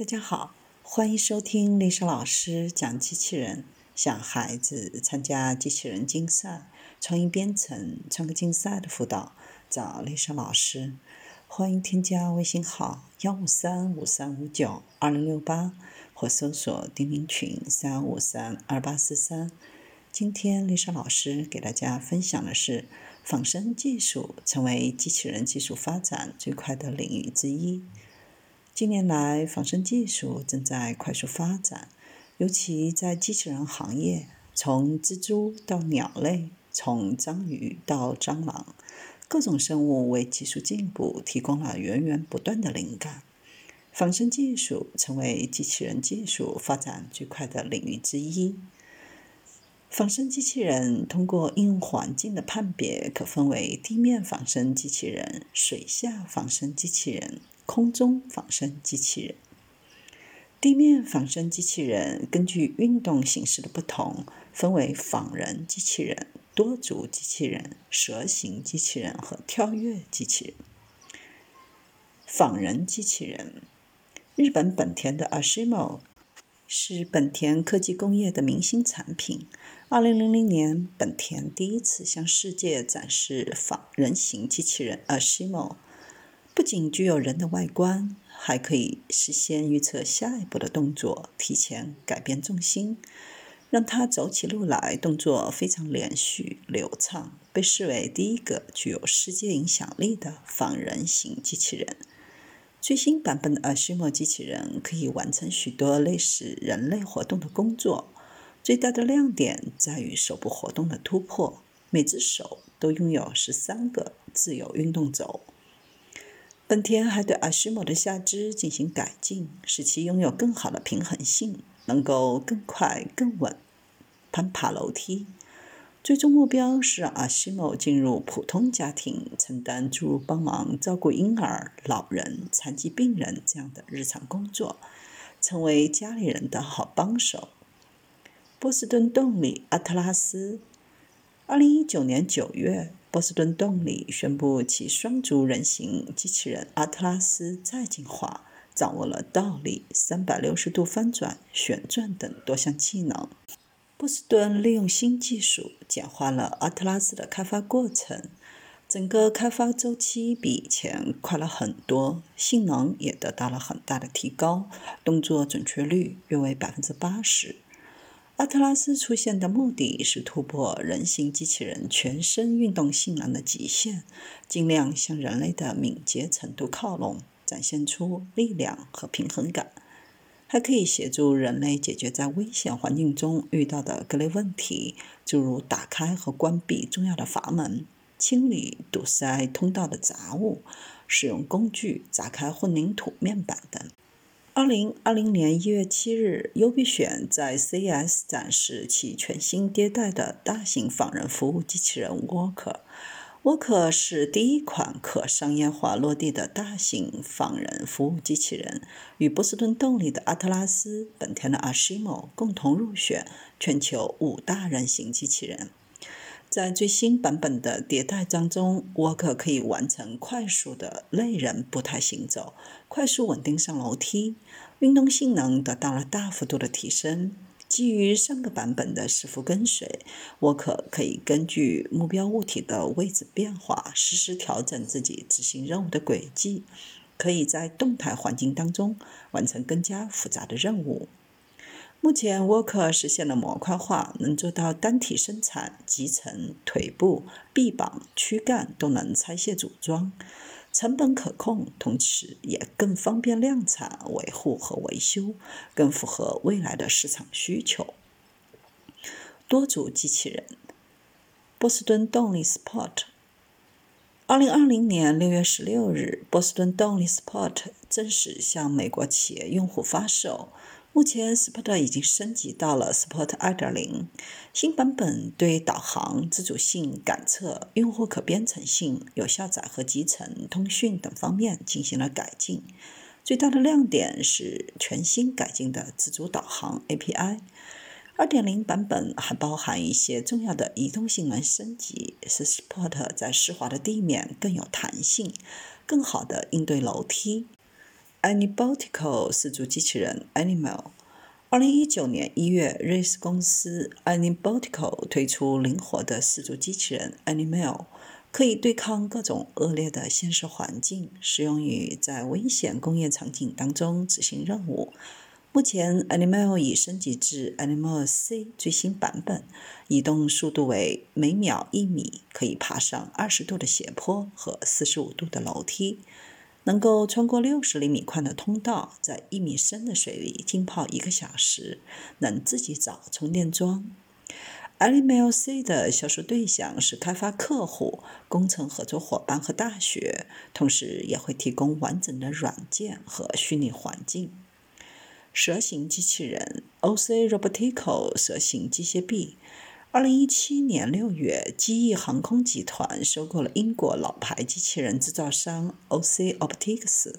大家好，欢迎收听丽莎老师讲机器人。想孩子参加机器人竞赛、创意编程、创客竞赛的辅导，找丽莎老师。欢迎添加微信号幺五三五三五九二零六八，或搜索钉钉群三五三二八四三。今天丽莎老师给大家分享的是，仿生技术成为机器人技术发展最快的领域之一。近年来，仿生技术正在快速发展，尤其在机器人行业，从蜘蛛到鸟类，从章鱼到蟑螂，各种生物为技术进步提供了源源不断的灵感。仿生技术成为机器人技术发展最快的领域之一。仿生机器人通过应用环境的判别，可分为地面仿生机器人、水下仿生机器人。空中仿生机器人、地面仿生机器人根据运动形式的不同，分为仿人机器人、多足机器人、蛇形机器人和跳跃机器人。仿人机器人，日本本田的 Ashimo 是本田科技工业的明星产品。二零零零年，本田第一次向世界展示仿人形机器人 Ashimo。不仅具有人的外观，还可以事先预测下一步的动作，提前改变重心，让它走起路来动作非常连续流畅，被视为第一个具有世界影响力的仿人形机器人。最新版本的 Ashimo 机器人可以完成许多类似人类活动的工作，最大的亮点在于手部活动的突破，每只手都拥有十三个自由运动轴。本田还对 Ashimo 的下肢进行改进，使其拥有更好的平衡性，能够更快、更稳攀爬楼梯。最终目标是让 Ashimo 进入普通家庭，承担诸如帮忙照顾婴儿、老人、残疾病人这样的日常工作，成为家里人的好帮手。波士顿动力阿特拉斯，二零一九年九月。波士顿动力宣布，其双足人形机器人阿特拉斯再进化，掌握了倒立、三百六十度翻转、旋转等多项技能。波士顿利用新技术，简化了阿特拉斯的开发过程，整个开发周期比以前快了很多，性能也得到了很大的提高，动作准确率约为百分之八十。阿特拉斯出现的目的是突破人形机器人全身运动性能的极限，尽量向人类的敏捷程度靠拢，展现出力量和平衡感。还可以协助人类解决在危险环境中遇到的各类问题，诸如打开和关闭重要的阀门、清理堵塞通道的杂物、使用工具砸开混凝土面板等。二零二零年一月七日，优必选在 CES 展示其全新迭代的大型仿人服务机器人 Walker。Walker 是第一款可商业化落地的大型仿人服务机器人，与波士顿动力的阿特拉斯、本田的 Ashimo 共同入选全球五大人形机器人。在最新版本的迭代当中，沃克可以完成快速的类人步态行走，快速稳定上楼梯，运动性能得到了大幅度的提升。基于上个版本的伺服跟随，沃克可以根据目标物体的位置变化，实时调整自己执行任务的轨迹，可以在动态环境当中完成更加复杂的任务。目前，Walker 实现了模块化，能做到单体生产，集成、腿部、臂膀、躯干都能拆卸组装，成本可控，同时也更方便量产、维护和维修，更符合未来的市场需求。多组机器人，波士顿动力 Sport。二零二零年六月十六日，波士顿动力 Sport 正式向美国企业用户发售。目前，Sport 已经升级到了 Sport 2.0，新版本对导航、自主性、感测、用户可编程性、有效载荷集成、通讯等方面进行了改进。最大的亮点是全新改进的自主导航 API。2.0版本还包含一些重要的移动性能升级，使 Sport 在湿滑的地面更有弹性，更好的应对楼梯。Anybotical 四足机器人 Animal。二零一九年一月，瑞士公司 Anybotical 推出灵活的四足机器人 Animal，可以对抗各种恶劣的现实环境，适用于在危险工业场景当中执行任务。目前，Animal 已升级至 Animal C 最新版本，移动速度为每秒一米，可以爬上二十度的斜坡和四十五度的楼梯，能够穿过六十厘米宽的通道，在一米深的水里浸泡一个小时，能自己找充电桩。Animal C 的销售对象是开发客户、工程合作伙伴和大学，同时也会提供完整的软件和虚拟环境。蛇形机器人 OC Robotico 蛇形机械臂。二零一七年六月，机翼航空集团收购了英国老牌机器人制造商 OC Optics。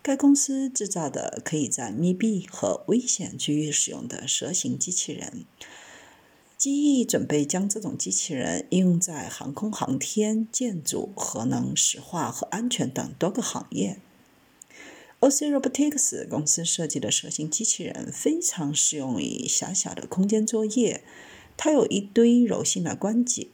该公司制造的可以在密闭和危险区域使用的蛇形机器人。机翼准备将这种机器人应用在航空航天、建筑、核能、石化和安全等多个行业。OC Robotics 公司设计的蛇形机器人非常适用于狭小的空间作业。它有一堆柔性的关节，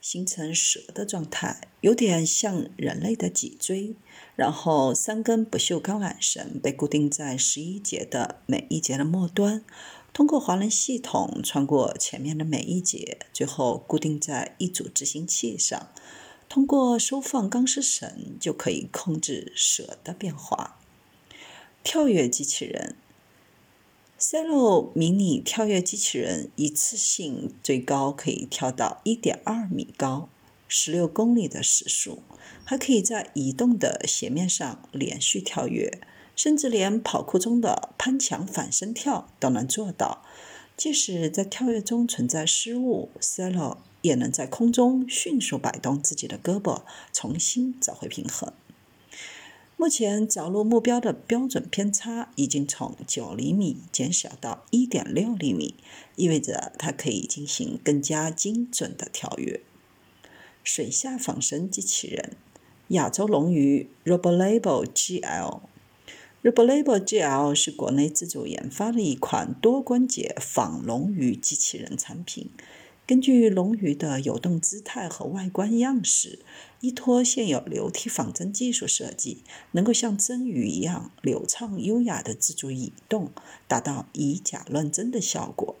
形成蛇的状态，有点像人类的脊椎。然后三根不锈钢缆绳被固定在十一节的每一节的末端，通过滑轮系统穿过前面的每一节，最后固定在一组执行器上。通过收放钢丝绳就可以控制蛇的变化。跳跃机器人 Cello 迷你跳跃机器人一次性最高可以跳到1.2米高，16公里的时速，还可以在移动的斜面上连续跳跃，甚至连跑酷中的攀墙反身跳都能做到。即使在跳跃中存在失误，Cello 也能在空中迅速摆动自己的胳膊，重新找回平衡。目前着陆目标的标准偏差已经从九厘米减小到一点六厘米，意味着它可以进行更加精准的跳跃。水下仿生机器人，亚洲龙鱼 Robolabel GL。Robolabel GL 是国内自主研发的一款多关节仿龙鱼机器人产品。根据龙鱼的游动姿态和外观样式，依托现有流体仿真技术设计，能够像真鱼一样流畅优雅地自主移动，达到以假乱真的效果。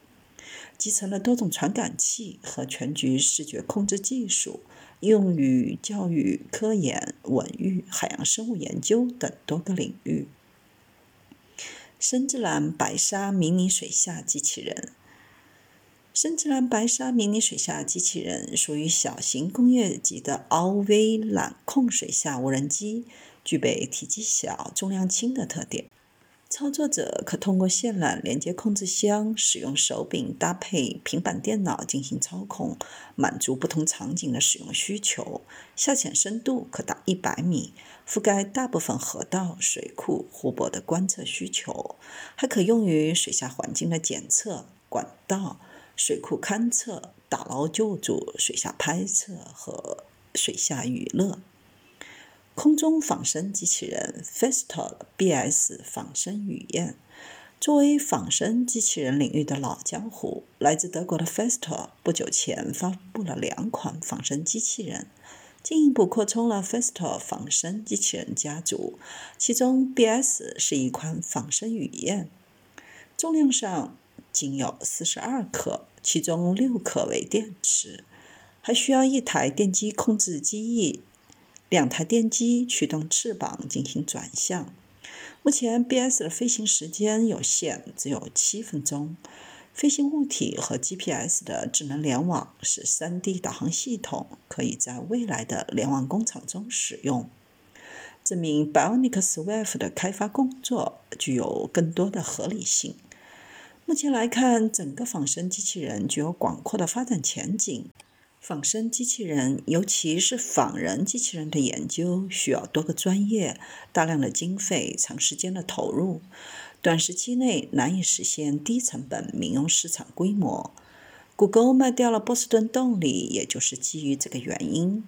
集成了多种传感器和全局视觉控制技术，用于教育、科研、文育、海洋生物研究等多个领域。深之蓝白鲨迷你水下机器人。深之蓝白鲨迷你水下机器人属于小型工业级的 RV 缆控水下无人机，具备体积小、重量轻的特点。操作者可通过线缆连接控制箱，使用手柄搭配平板电脑进行操控，满足不同场景的使用需求。下潜深度可达一百米，覆盖大部分河道、水库、湖泊的观测需求，还可用于水下环境的检测、管道。水库勘测、打捞救助、水下拍摄和水下娱乐。空中仿生机器人 Festo BS 仿生雨燕，作为仿生机器人领域的老江湖，来自德国的 Festo 不久前发布了两款仿生机器人，进一步扩充了 Festo 仿生机器人家族。其中 BS 是一款仿生雨燕，重量上。仅有四十二克，其中六克为电池，还需要一台电机控制机翼，两台电机驱动翅膀进行转向。目前，BS 的飞行时间有限，只有七分钟。飞行物体和 GPS 的智能联网是 3D 导航系统，可以在未来的联网工厂中使用，证明 Bionic Swift 的开发工作具有更多的合理性。目前来看，整个仿生机器人具有广阔的发展前景。仿生机器人，尤其是仿人机器人的研究，需要多个专业、大量的经费、长时间的投入，短时期内难以实现低成本民用市场规模。谷歌卖掉了波士顿动力，也就是基于这个原因。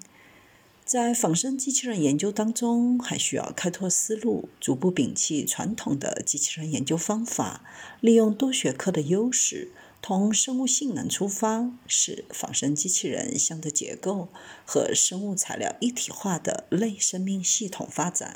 在仿生机器人研究当中，还需要开拓思路，逐步摒弃传统的机器人研究方法，利用多学科的优势，同生物性能出发，使仿生机器人向着结构和生物材料一体化的类生命系统发展。